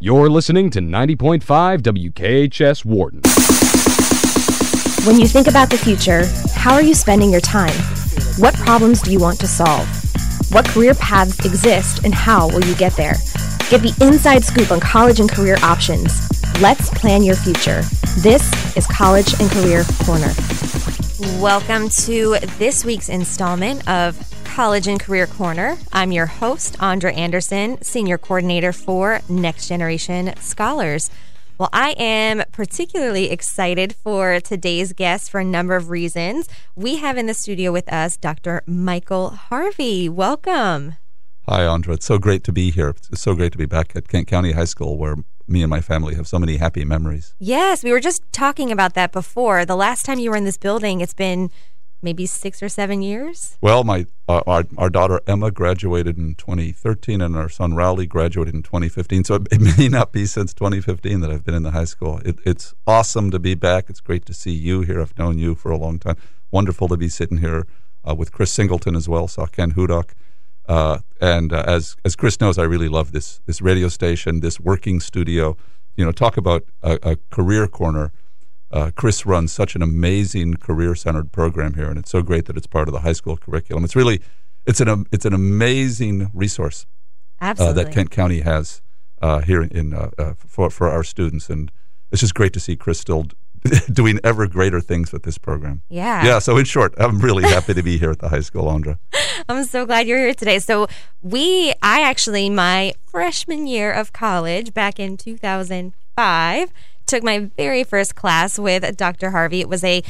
You're listening to 90.5 WKHS Worton. When you think about the future, how are you spending your time? What problems do you want to solve? What career paths exist and how will you get there? Get the inside scoop on college and career options. Let's plan your future. This is College and Career Corner. Welcome to this week's installment of College and Career Corner. I'm your host, Andra Anderson, Senior Coordinator for Next Generation Scholars. Well, I am particularly excited for today's guest for a number of reasons. We have in the studio with us Dr. Michael Harvey. Welcome. Hi, Andra. It's so great to be here. It's so great to be back at Kent County High School where me and my family have so many happy memories. Yes, we were just talking about that before. The last time you were in this building, it's been maybe six or seven years? Well, my uh, our, our daughter Emma graduated in 2013, and our son Rowley graduated in 2015. So it, it, may not be since 2015 that I've been in the high school. It, it's awesome to be back. It's great to see you here. I've known you for a long time. Wonderful to be sitting here uh, with Chris Singleton as well. Saw Ken Hudock. Uh, and uh, as as Chris knows, I really love this this radio station, this working studio. You know, talk about a, a career corner uh, Chris runs such an amazing career-centered program here, and it's so great that it's part of the high school curriculum. It's really, it's an it's an amazing resource uh, that Kent County has uh, here in uh, uh, for for our students, and it's just great to see Chris still doing ever greater things with this program. Yeah. Yeah. So in short, I'm really happy to be here at the high school, Andra. I'm so glad you're here today. So we, I actually, my freshman year of college back in 2005 took my very first class with Dr. Harvey. It was a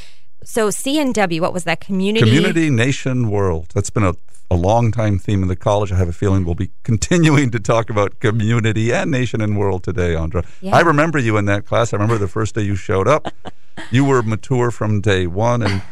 so CNW. What was that? Community, community, nation, world. That's been a a long time theme in the college. I have a feeling we'll be continuing to talk about community and nation and world today, Andra. Yeah. I remember you in that class. I remember the first day you showed up. you were mature from day one, and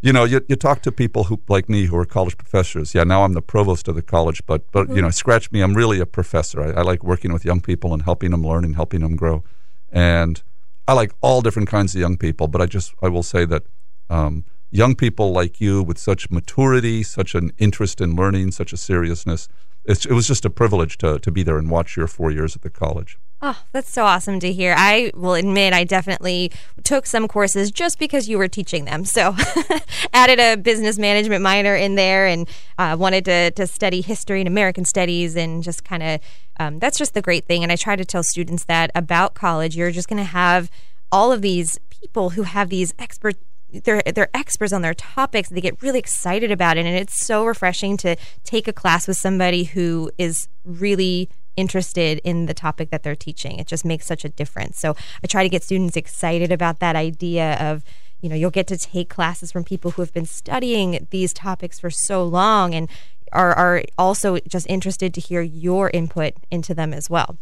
you know you, you talk to people who like me who are college professors. Yeah, now I'm the provost of the college, but but you mm-hmm. know, scratch me. I'm really a professor. I, I like working with young people and helping them learn and helping them grow, and I like all different kinds of young people, but I just I will say that um, young people like you with such maturity, such an interest in learning, such a seriousness, it was just a privilege to to be there and watch your four years at the college. Oh, that's so awesome to hear. I will admit I definitely took some courses just because you were teaching them. So added a business management minor in there and uh, wanted to, to study history and American studies and just kind of, um, that's just the great thing. And I try to tell students that about college, you're just going to have all of these people who have these expert they're they're experts on their topics. They get really excited about it, and it's so refreshing to take a class with somebody who is really interested in the topic that they're teaching. It just makes such a difference. So I try to get students excited about that idea of, you know, you'll get to take classes from people who have been studying these topics for so long and are, are also just interested to hear your input into them as well.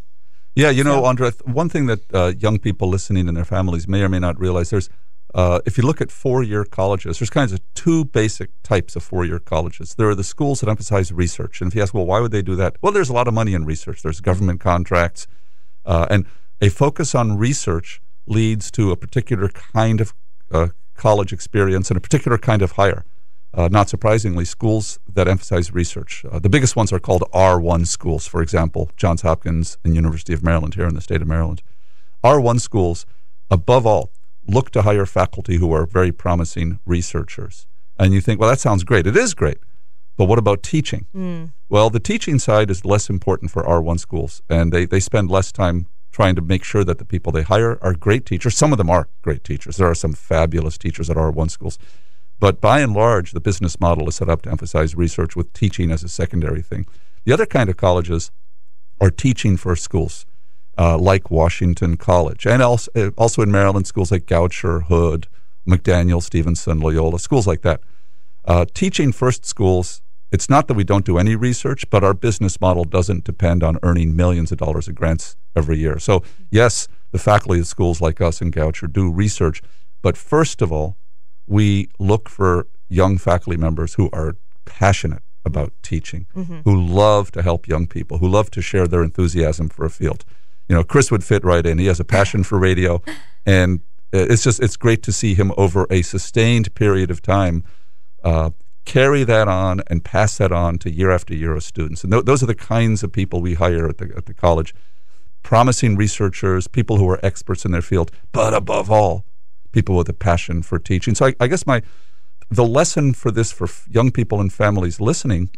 Yeah, you know, so. Andra, one thing that uh, young people listening and their families may or may not realize there's uh, if you look at four-year colleges, there's kinds of two basic types of four-year colleges. There are the schools that emphasize research, and if you ask, well, why would they do that? Well, there's a lot of money in research. There's government contracts, uh, and a focus on research leads to a particular kind of uh, college experience and a particular kind of hire. Uh, not surprisingly, schools that emphasize research. Uh, the biggest ones are called R1 schools, for example, Johns Hopkins and University of Maryland here in the state of Maryland. R1 schools, above all, look to hire faculty who are very promising researchers. And you think, well, that sounds great. It is great. But what about teaching? Mm. Well, the teaching side is less important for R1 schools, and they, they spend less time trying to make sure that the people they hire are great teachers. Some of them are great teachers. There are some fabulous teachers at R1 schools. But by and large, the business model is set up to emphasize research with teaching as a secondary thing. The other kind of colleges are teaching first schools uh, like Washington College, and also, uh, also in Maryland, schools like Goucher, Hood, McDaniel, Stevenson, Loyola, schools like that. Uh, teaching first schools, it's not that we don't do any research, but our business model doesn't depend on earning millions of dollars of grants every year. So, yes, the faculty of schools like us in Goucher do research, but first of all, we look for young faculty members who are passionate about teaching, mm-hmm. who love to help young people, who love to share their enthusiasm for a field you know, Chris would fit right in. He has a passion for radio, and it's just it's great to see him over a sustained period of time uh, carry that on and pass that on to year after year of students. And th- those are the kinds of people we hire at the at the college. promising researchers, people who are experts in their field, but above all, people with a passion for teaching. So I, I guess my the lesson for this for young people and families listening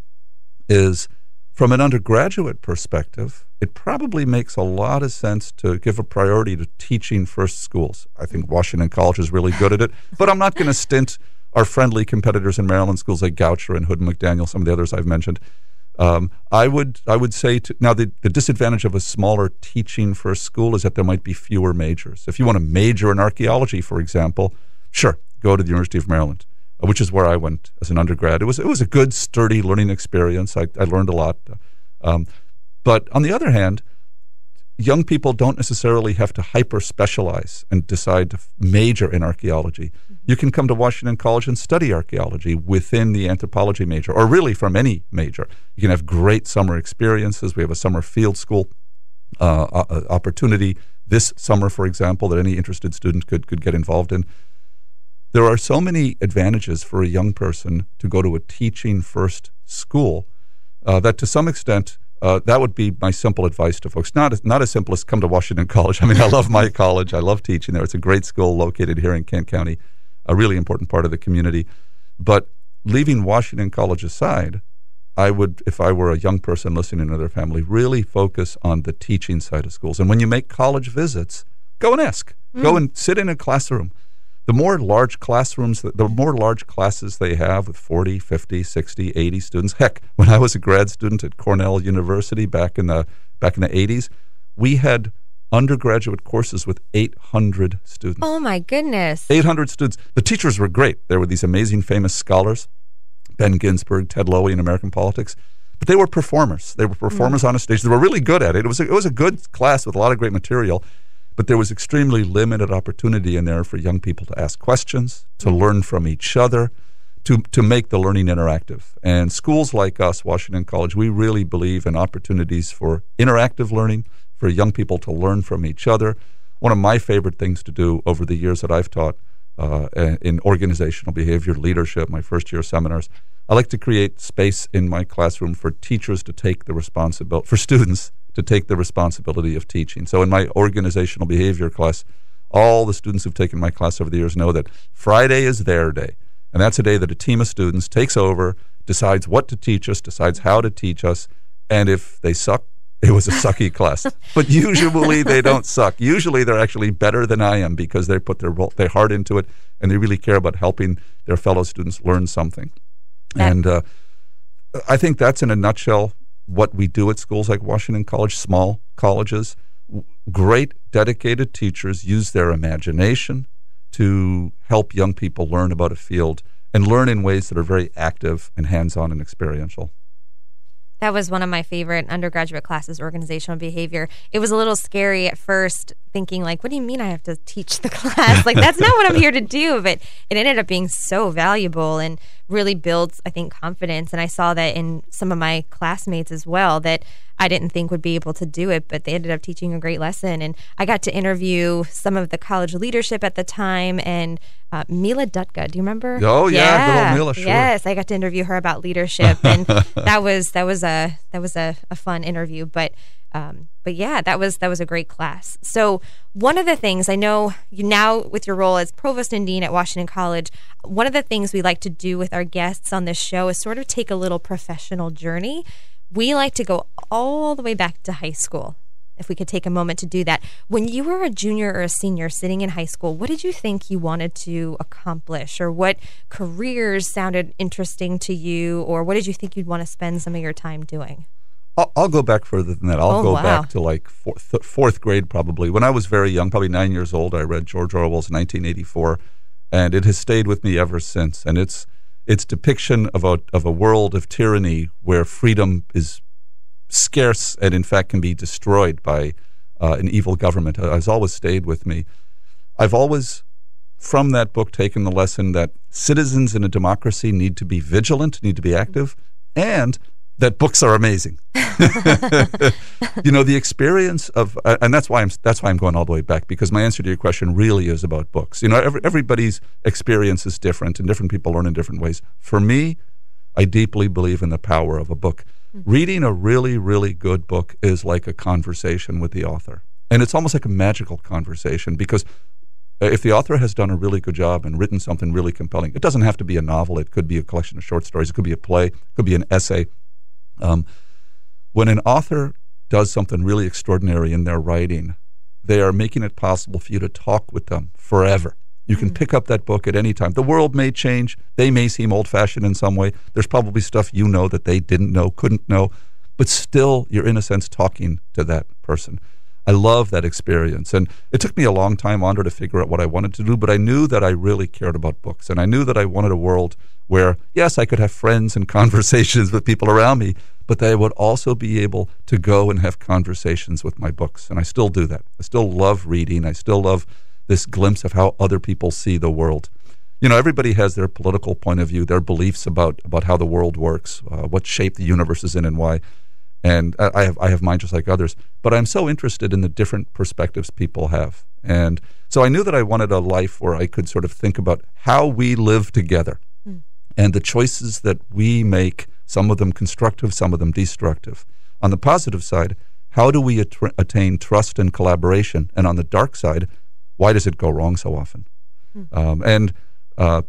is from an undergraduate perspective, it probably makes a lot of sense to give a priority to teaching first schools. I think Washington College is really good at it, but I'm not going to stint our friendly competitors in Maryland schools like Goucher and Hood and McDaniel, some of the others I've mentioned. Um, I would I would say to, now the, the disadvantage of a smaller teaching first school is that there might be fewer majors. If you want to major in archaeology, for example, sure, go to the University of Maryland which is where I went as an undergrad. It was it was a good, sturdy learning experience. I, I learned a lot. Um, but on the other hand, young people don't necessarily have to hyper specialize and decide to major in archaeology. Mm-hmm. You can come to Washington College and study archaeology within the anthropology major, or really from any major. You can have great summer experiences. We have a summer field school uh, opportunity this summer, for example, that any interested student could could get involved in there are so many advantages for a young person to go to a teaching first school uh, that to some extent uh, that would be my simple advice to folks. Not as, not as simple as come to Washington College. I mean, I love my college. I love teaching there. It's a great school located here in Kent County, a really important part of the community. But leaving Washington College aside, I would, if I were a young person listening to their family, really focus on the teaching side of schools. And when you make college visits, go and ask. Mm. Go and sit in a classroom the more large classrooms, the more large classes they have with 40, 50, 60, 80 students. Heck, when I was a grad student at Cornell University back in the back in the 80s, we had undergraduate courses with 800 students. Oh my goodness. 800 students. The teachers were great. There were these amazing famous scholars, Ben Ginsberg, Ted Lowi in American politics. But they were performers. They were performers mm. on a stage. They were really good at it. It was a, it was a good class with a lot of great material. But there was extremely limited opportunity in there for young people to ask questions, to mm-hmm. learn from each other, to, to make the learning interactive. And schools like us, Washington College, we really believe in opportunities for interactive learning, for young people to learn from each other. One of my favorite things to do over the years that I've taught uh, in organizational behavior, leadership, my first year seminars, I like to create space in my classroom for teachers to take the responsibility, for students to take the responsibility of teaching. So in my organizational behavior class, all the students who've taken my class over the years know that Friday is their day. And that's a day that a team of students takes over, decides what to teach us, decides how to teach us, and if they suck, it was a sucky class. But usually they don't suck. Usually they're actually better than I am because they put their their heart into it and they really care about helping their fellow students learn something. and uh, I think that's in a nutshell what we do at schools like Washington College, small colleges. Great dedicated teachers use their imagination to help young people learn about a field and learn in ways that are very active and hands on and experiential. That was one of my favorite undergraduate classes, organizational behavior. It was a little scary at first, thinking like, "What do you mean I have to teach the class? like that's not what I'm here to do." But it ended up being so valuable and really builds, I think, confidence. And I saw that in some of my classmates as well that I didn't think would be able to do it, but they ended up teaching a great lesson. And I got to interview some of the college leadership at the time and uh, Mila Dutka. Do you remember? Oh yeah, yeah. Mila, sure. Yes, I got to interview her about leadership, and that was that was a that was a, a fun interview. But um, but yeah, that was that was a great class. So one of the things I know you now with your role as provost and dean at Washington College, one of the things we like to do with our guests on this show is sort of take a little professional journey. We like to go all the way back to high school. If we could take a moment to do that. When you were a junior or a senior sitting in high school, what did you think you wanted to accomplish? Or what careers sounded interesting to you? Or what did you think you'd want to spend some of your time doing? I'll, I'll, go back further than that. I'll oh, go wow. back to like fourth, fourth, grade, probably. When I was very young, probably nine years old, I read George Orwell's 1984, and it has stayed with me ever since. And it's its depiction of a of a world of tyranny where freedom is scarce and in fact can be destroyed by uh, an evil government has always stayed with me. I've always from that book taken the lesson that citizens in a democracy need to be vigilant, need to be active, and that books are amazing. you know, the experience of, uh, and that's why I'm that's why I'm going all the way back because my answer to your question really is about books. You know, every, everybody's experience is different, and different people learn in different ways. For me, I deeply believe in the power of a book. Reading a really, really good book is like a conversation with the author. And it's almost like a magical conversation because if the author has done a really good job and written something really compelling, it doesn't have to be a novel. It could be a collection of short stories. It could be a play. It could be an essay. Um, when an author does something really extraordinary in their writing, they are making it possible for you to talk with them forever. You can mm. pick up that book at any time. The world may change. They may seem old fashioned in some way. There's probably stuff you know that they didn't know, couldn't know, but still, you're in a sense talking to that person. I love that experience. And it took me a long time, Andra, to figure out what I wanted to do, but I knew that I really cared about books. And I knew that I wanted a world where, yes, I could have friends and conversations with people around me, but that I would also be able to go and have conversations with my books. And I still do that. I still love reading. I still love this glimpse of how other people see the world. You know, everybody has their political point of view, their beliefs about, about how the world works, uh, what shape the universe is in, and why and I have I have mine just like others. But I'm so interested in the different perspectives people have, and so I knew that I wanted a life where I could sort of think about how we live together, mm. and the choices that we make. Some of them constructive, some of them destructive. On the positive side, how do we at- attain trust and collaboration? And on the dark side, why does it go wrong so often? Mm. Um, and uh,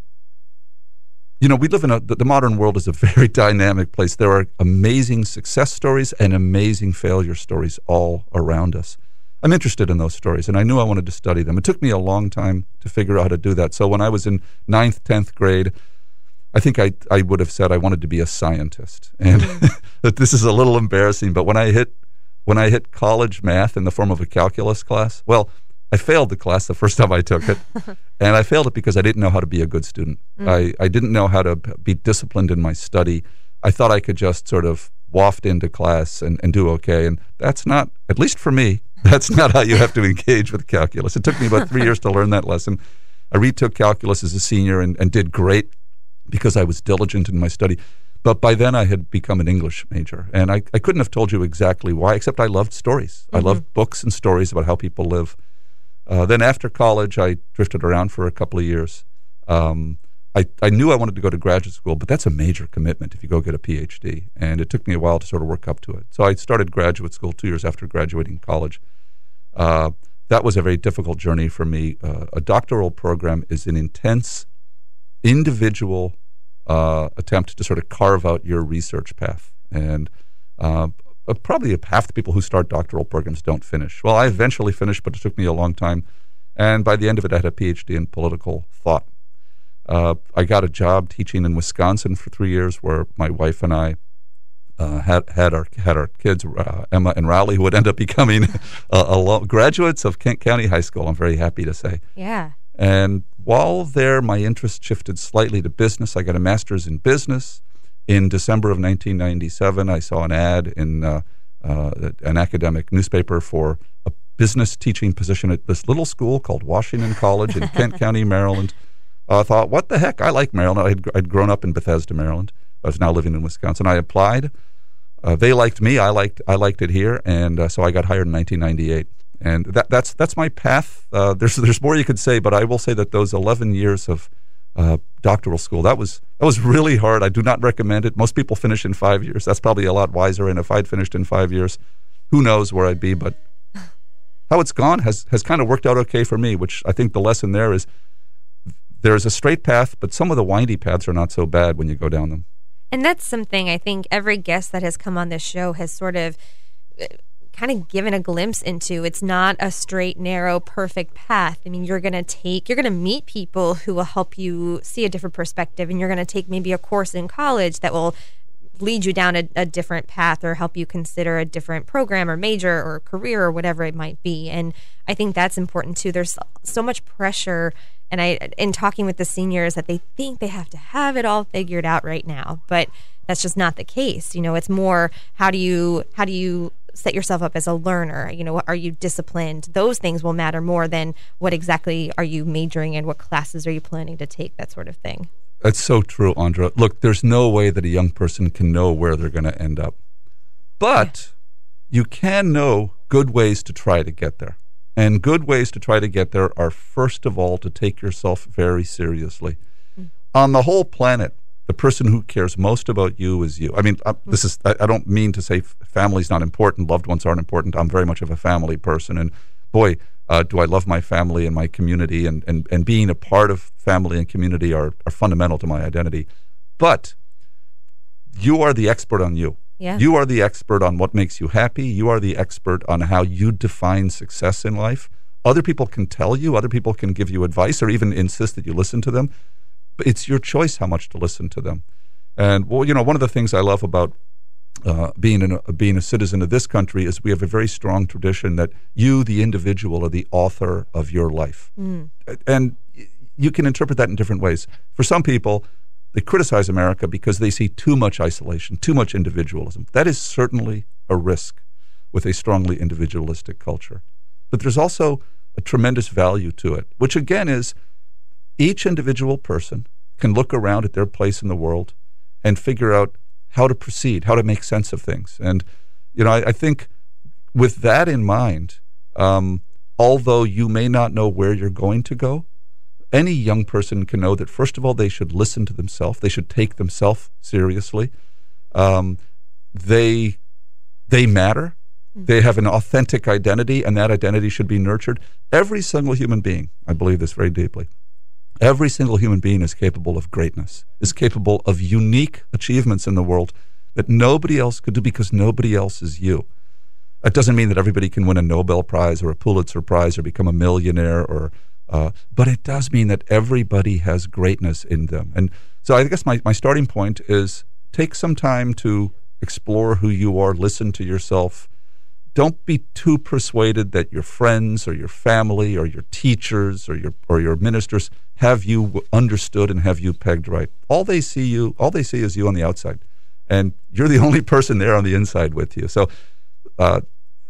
you know, we live in a, the modern world is a very dynamic place. There are amazing success stories and amazing failure stories all around us. I'm interested in those stories, and I knew I wanted to study them. It took me a long time to figure out how to do that. So when I was in ninth, tenth grade, I think I, I would have said I wanted to be a scientist. And this is a little embarrassing, but when I hit when I hit college math in the form of a calculus class, well, I failed the class the first time I took it, and I failed it because I didn't know how to be a good student. Mm. I, I didn't know how to be disciplined in my study. I thought I could just sort of waft into class and, and do okay, and that's not, at least for me, that's not how you have to engage with calculus. It took me about three years to learn that lesson. I retook calculus as a senior and, and did great because I was diligent in my study. But by then I had become an English major, and I, I couldn't have told you exactly why, except I loved stories. Mm-hmm. I loved books and stories about how people live. Uh, then after college, I drifted around for a couple of years. Um, I, I knew I wanted to go to graduate school, but that's a major commitment if you go get a PhD. And it took me a while to sort of work up to it. So I started graduate school two years after graduating college. Uh, that was a very difficult journey for me. Uh, a doctoral program is an intense, individual uh, attempt to sort of carve out your research path. And uh, uh, probably half the people who start doctoral programs don't finish. Well, I eventually finished, but it took me a long time. And by the end of it, I had a PhD in political thought. Uh, I got a job teaching in Wisconsin for three years, where my wife and I uh, had had our had our kids, uh, Emma and Riley, who would end up becoming uh, graduates of Kent County High School. I'm very happy to say. Yeah. And while there, my interest shifted slightly to business. I got a master's in business. In December of 1997, I saw an ad in uh, uh, an academic newspaper for a business teaching position at this little school called Washington College in Kent County, Maryland. I thought, what the heck? I like Maryland. I had, I'd grown up in Bethesda, Maryland. I was now living in Wisconsin. I applied. Uh, they liked me. I liked I liked it here, and uh, so I got hired in 1998. And that, that's that's my path. Uh, there's there's more you could say, but I will say that those 11 years of uh, doctoral school. That was that was really hard. I do not recommend it. Most people finish in five years. That's probably a lot wiser. And if I'd finished in five years, who knows where I'd be? But how it's gone has has kind of worked out okay for me. Which I think the lesson there is there's a straight path, but some of the windy paths are not so bad when you go down them. And that's something I think every guest that has come on this show has sort of kind of given a glimpse into. It's not a straight, narrow, perfect path. I mean, you're going to take, you're going to meet people who will help you see a different perspective, and you're going to take maybe a course in college that will lead you down a, a, different path or help you consider a different program or major or career or whatever it might be. And I think that's important too. There's so much pressure. And I, in talking with the seniors, that they think they have to have it all figured out right now, but that's just not the case. You know, it's more how do you how do you set yourself up as a learner? You know, are you disciplined? Those things will matter more than what exactly are you majoring in, what classes are you planning to take, that sort of thing. That's so true, Andra. Look, there's no way that a young person can know where they're going to end up. But yeah. you can know good ways to try to get there. And good ways to try to get there are, first of all, to take yourself very seriously. Mm. On the whole planet, the person who cares most about you is you. I mean, I, this is I, I don't mean to say family's not important, loved ones aren't important. I'm very much of a family person, and boy, uh, do I love my family and my community, and, and, and being a part of family and community are, are fundamental to my identity. But you are the expert on you. Yeah. You are the expert on what makes you happy. You are the expert on how you define success in life. Other people can tell you, other people can give you advice or even insist that you listen to them. But it's your choice how much to listen to them. And well, you know, one of the things I love about uh, being an, uh, being a citizen of this country is we have a very strong tradition that you, the individual, are the author of your life, Mm. and you can interpret that in different ways. For some people, they criticize America because they see too much isolation, too much individualism. That is certainly a risk with a strongly individualistic culture, but there's also a tremendous value to it, which again is each individual person can look around at their place in the world and figure out how to proceed, how to make sense of things. And, you know, I, I think with that in mind, um, although you may not know where you're going to go, any young person can know that, first of all, they should listen to themselves, they should take themselves seriously. Um, they, they matter. They have an authentic identity, and that identity should be nurtured. Every single human being, I believe this very deeply, Every single human being is capable of greatness, is capable of unique achievements in the world that nobody else could do because nobody else is you. That doesn't mean that everybody can win a Nobel Prize or a Pulitzer Prize or become a millionaire, or, uh, but it does mean that everybody has greatness in them. And so I guess my, my starting point is take some time to explore who you are, listen to yourself, don't be too persuaded that your friends or your family or your teachers or your or your ministers have you understood and have you pegged right. All they see you, all they see is you on the outside, and you're the only person there on the inside with you. So, uh,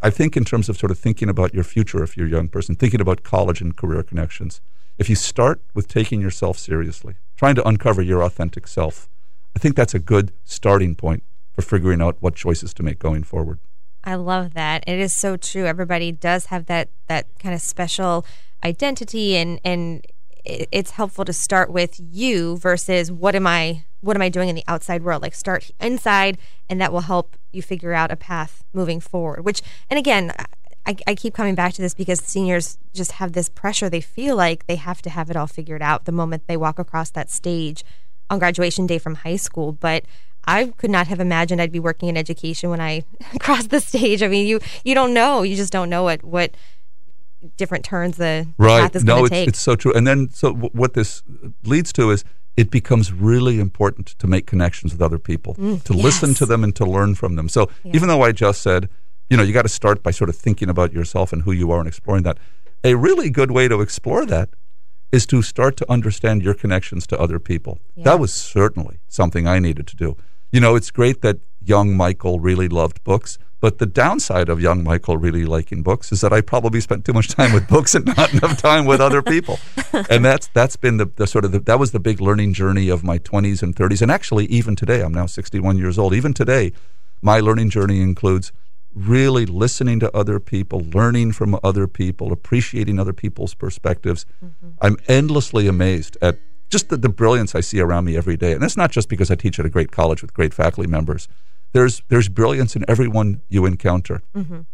I think in terms of sort of thinking about your future, if you're a young person, thinking about college and career connections, if you start with taking yourself seriously, trying to uncover your authentic self, I think that's a good starting point for figuring out what choices to make going forward. I love that. It is so true. Everybody does have that that kind of special identity, and and it's helpful to start with you versus what am I what am I doing in the outside world? Like start inside, and that will help you figure out a path moving forward. Which, and again. I, I keep coming back to this because seniors just have this pressure. They feel like they have to have it all figured out the moment they walk across that stage on graduation day from high school. But I could not have imagined I'd be working in education when I crossed the stage. I mean, you you don't know. You just don't know what what different turns the path is no, going it's, to take. it's so true. And then, so w- what this leads to is it becomes really important to make connections with other people, to listen Mm, to them and to learn from them. So even though I just said, you know, you got to start by sort of thinking about yourself and who you are and exploring that. A really good way to explore that is to start to understand your connections to other people. Yeah. That was certainly something I needed to do. You know, it's great that young Michael really loved books, but the downside of young Michael really liking books is that I probably spent too much time with books and not enough time with other people. And that's that's been the, the sort of the, that was the big learning journey of my 20s and 30s and actually even today I'm now 61 years old. Even today my learning journey includes really listening to other people, learning from other people, appreciating other people's perspectives. Mm-hmm. I'm endlessly amazed at just the, the brilliance I see around me every day. And it's not just because I teach at a great college with great faculty members. There's there's brilliance in everyone you encounter.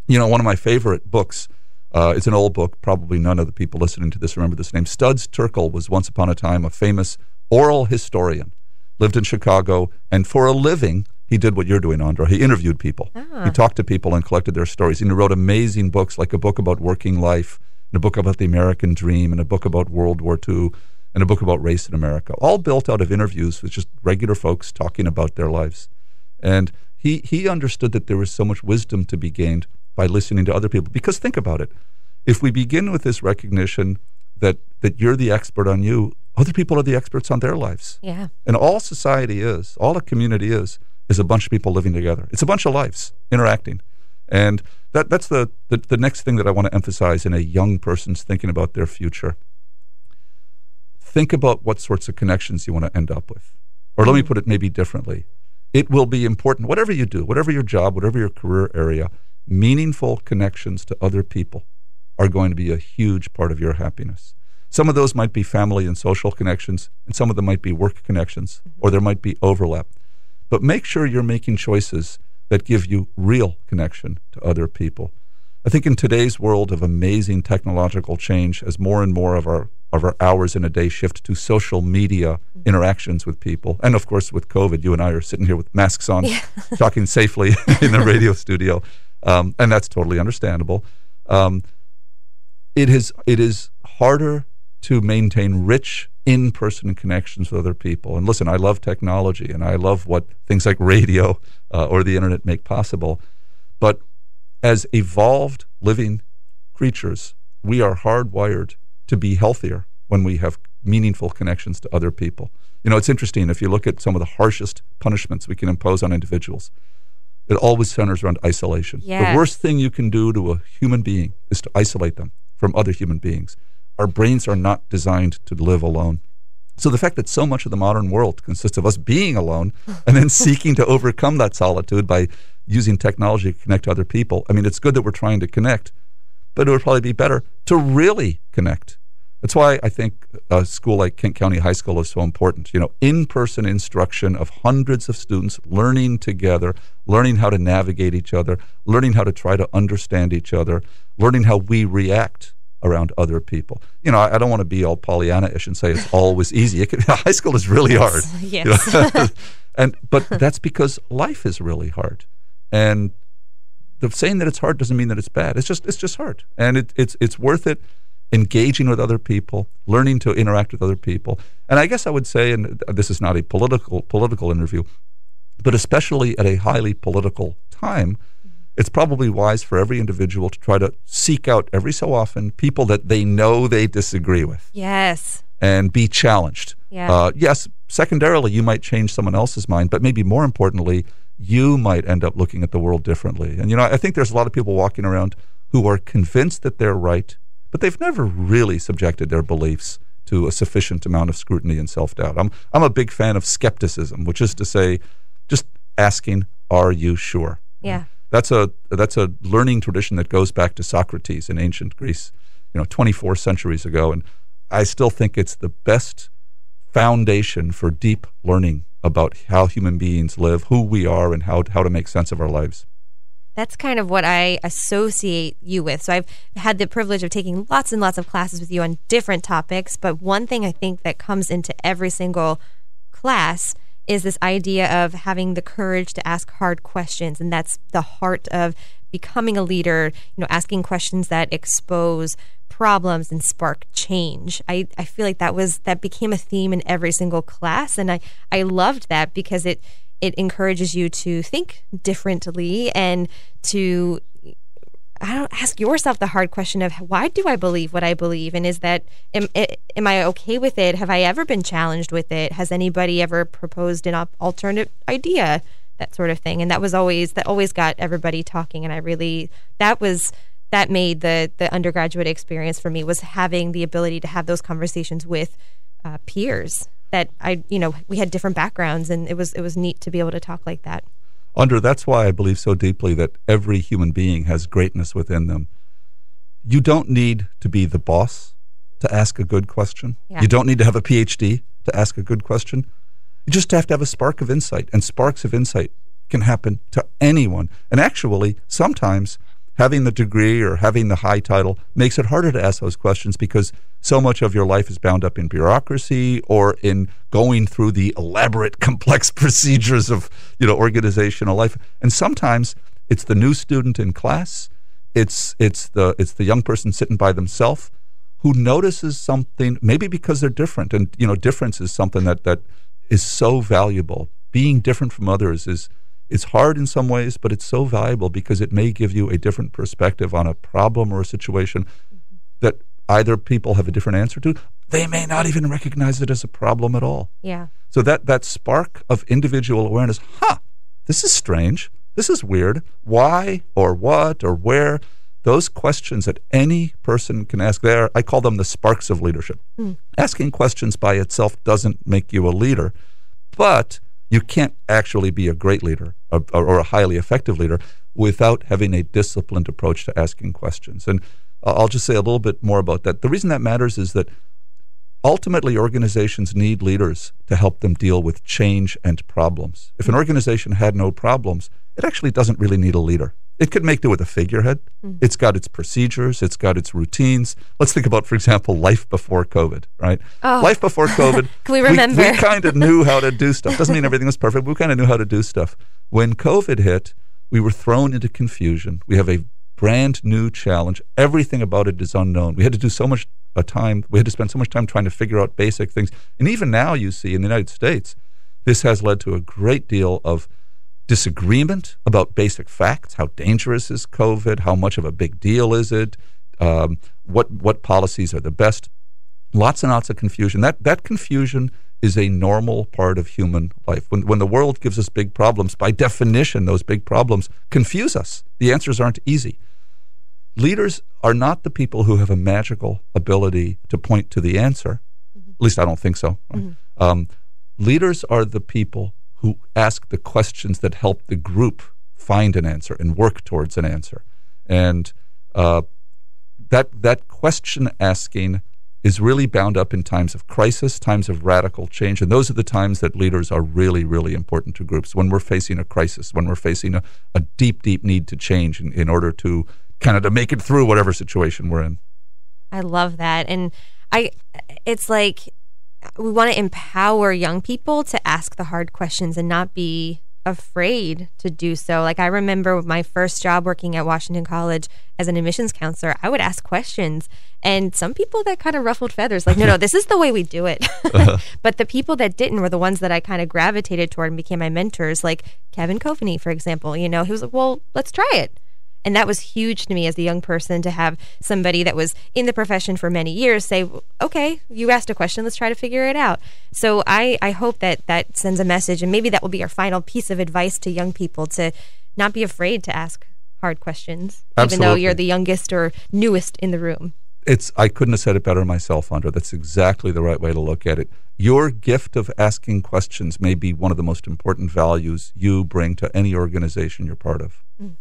You know, one of my favorite books. Uh, it's an old book. Probably none of the people listening to this remember this name. Studs Terkel was once upon a time a famous oral historian. Lived in Chicago, and for a living, he did what you're doing, Andra. He interviewed people. He talked to people and collected their stories. And he wrote amazing books, like a book about working life, and a book about the American dream, and a book about World War II, and a book about race in America. All built out of interviews with just regular folks talking about their lives. And he, he understood that there was so much wisdom to be gained by listening to other people. Because think about it. If we begin with this recognition that, that you're the expert on you, other people are the experts on their lives. yeah. And all society is, all a community is, is a bunch of people living together. It's a bunch of lives interacting. And that, that's the, the, the next thing that I want to emphasize in a young person's thinking about their future. Think about what sorts of connections you want to end up with. Or let me mm. put it maybe differently. It will be important, whatever you do, whatever your job, whatever your career area, meaningful connections to other people are going to be a huge part of your happiness. Some of those might be family and social connections, and some of them might be work connections, mm-hmm. or there might be overlap. But make sure you're making choices that give you real connection to other people. I think in today's world of amazing technological change, as more and more of our of our hours in a day shift to social media interactions with people, and of course with COVID, you and I are sitting here with masks on, Yeah. talking safely in the radio studio, um, and that's totally understandable. Um, it is it is harder to maintain rich in-person connections with other people. And listen, I love technology, and I love what things like radio uh, or the internet make possible, but as evolved living creatures, we are hardwired to be healthier when we have meaningful connections to other people. You know, it's interesting if you look at some of the harshest punishments we can impose on individuals, it always centers around isolation. The worst thing you can do to a human being is to isolate them from other human beings. Our brains are not designed to live alone. So the fact that so much of the modern world consists of us being alone and then seeking to overcome that solitude by using technology to connect to other people, I mean, it's good that we're trying to connect, but it would probably be better to really connect. That's why I think a school like Kent County High School is so important. You know, in-person instruction of hundreds of students learning together, learning how to navigate each other, learning how to try to understand each other, learning how we react around other people. You know, I, I don't want to be all Pollyanna-ish and say it's always easy. It can, high school is really hard. you know. And but that's because life is really hard, and the saying that it's hard doesn't mean that it's bad. It's just it's just hard, and it, it's it's worth it. Engaging with other people, learning to interact with other people, and I guess I would say, and this is not a political political interview, but especially at a highly political time, it's probably wise for every individual to try to seek out every so often people that they know they disagree with yes. and be challenged. Yeah. Uh, yes, secondarily, you might change someone else's mind, but maybe more importantly, you might end up looking at the world differently. And, you know, I think there's a lot of people walking around who are convinced that they're right, but they've never really subjected their beliefs to a sufficient amount of scrutiny and self doubt. I'm, I'm a big fan of skepticism, which is to say, just asking, Are you sure? Yeah. That's a that's a learning tradition that goes back to Socrates in ancient Greece, you know, 24 centuries ago, and I still think it's the best foundation for deep learning about how human beings live, who we are, and how how to make sense of our lives. That's kind of what I associate you with. So I've had the privilege of taking lots and lots of classes with you on different topics, but one thing I think that comes into every single class is this idea of having the courage to ask hard questions and that's the heart of becoming a leader, you know, asking questions that expose problems and spark change. I, I feel like that was that became a theme in every single class and I, I loved that because it it encourages you to think differently and to I don't ask yourself the hard question of why do I believe what I believe, and is that am, am I okay with it? Have I ever been challenged with it? Has anybody ever proposed an alternative idea? That sort of thing, and that was always that always got everybody talking, and I really that was that made the the undergraduate experience for me was having the ability to have those conversations with uh, peers that I you know we had different backgrounds, and it was it was neat to be able to talk like that. Under that's why I believe so deeply that every human being has greatness within them. You don't need to be the boss to ask a good question. Yeah. You don't need to have a PhD to ask a good question. You just have to have a spark of insight, and sparks of insight can happen to anyone. And actually, sometimes having the degree or having the high title makes it harder to ask those questions because so much of your life is bound up in bureaucracy or in going through the elaborate complex procedures of you know organizational life. And sometimes it's the new student in class. It's it's the it's the young person sitting by themselves who notices something maybe because they're different. And you know difference is something that that is so valuable. Being different from others is it's hard in some ways but it's so valuable because it may give you a different perspective on a problem or a situation mm-hmm. that either people have a different answer to they may not even recognize it as a problem at all Yeah. so that that spark of individual awareness, huh, this is strange. This is weird. Why or what or where? Those questions that any person can ask there, I call them the sparks of leadership. Hmm. Asking questions by itself doesn't make you a leader, but you can't actually be a great leader or, or a highly effective leader without having a disciplined approach to asking questions. And I'll just say a little bit more about that. The reason that matters is that ultimately organizations need leaders to help them deal with change and problems. If an organization had no problems, it actually doesn't really need a leader. It could make do with a figurehead. Mm-hmm. It's got its procedures, it's got its routines. Let's think about, for example, life before COVID, right? Oh. Life before COVID. We remember? We, we kind of knew how to do stuff. Doesn't mean everything was perfect, but we kind of knew how to do stuff. When COVID hit, we were thrown into confusion. We have a brand new challenge. Everything about it is unknown. We had to do so much uh, time, we had to spend so much time trying to figure out basic things. And even now, you see in the United States, this has led to a great deal of disagreement about basic facts. How dangerous is COVID? How much of a big deal is it? Um, what what policies are the best? Lots and lots of confusion. That that confusion is a normal part of human life. When when the world gives us big problems, by definition, those big problems confuse us. The answers aren't easy. Leaders are not the people who have a magical ability to point to the answer. Mm-hmm. At least I don't think so. Mm-hmm. Um, leaders are the people who ask the questions that help the group find an answer and work towards an answer. And uh, that that question asking is really bound up in times of crisis, times of radical change, and those are the times that leaders are really, really important to groups. When we're facing a crisis, when we're facing a, a deep, deep need to change in, in order to kind of to make it through whatever situation we're in. I love that, and I, it's like we want to empower young people to ask the hard questions and not be afraid to do so. Like I remember my first job working at Washington College as an admissions counselor, I would ask questions and some people that kind of ruffled feathers like no no this is the way we do it. uh-huh. But the people that didn't were the ones that I kind of gravitated toward and became my mentors like Kevin Coveney for example, you know, he was like, "Well, let's try it." And that was huge to me as a young person to have somebody that was in the profession for many years say, okay, you asked a question, let's try to figure it out. So I, I hope that that sends a message, and maybe that will be our final piece of advice to young people to not be afraid to ask hard questions, Absolutely. even though you're the youngest or newest in the room. It's I couldn't have said it better myself, Andra. That's exactly the right way to look at it. Your gift of asking questions may be one of the most important values you bring to any organization you're part of. Mm.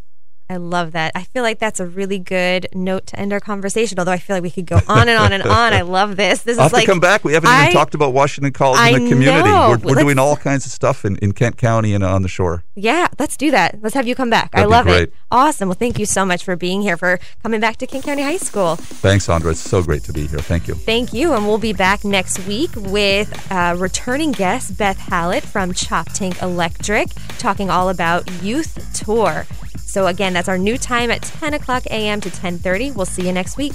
I love that. I feel like that's a really good note to end our conversation. Although I feel like we could go on and on and on. I love this. This I'll is have like to come back. We haven't I, even talked about Washington College I in the community. Know. We're, we're doing all kinds of stuff in, in Kent County and on the shore. Yeah, let's do that. Let's have you come back. That'd I love it. Awesome. Well, thank you so much for being here, for coming back to Kent County High School. Thanks, Andra. It's so great to be here. Thank you. Thank you. And we'll be back next week with uh, returning guest Beth Hallett from Choptank Electric, talking all about Youth Tour. So again, that's our new time at 10 o'clock a.m. to 10:30. We'll see you next week.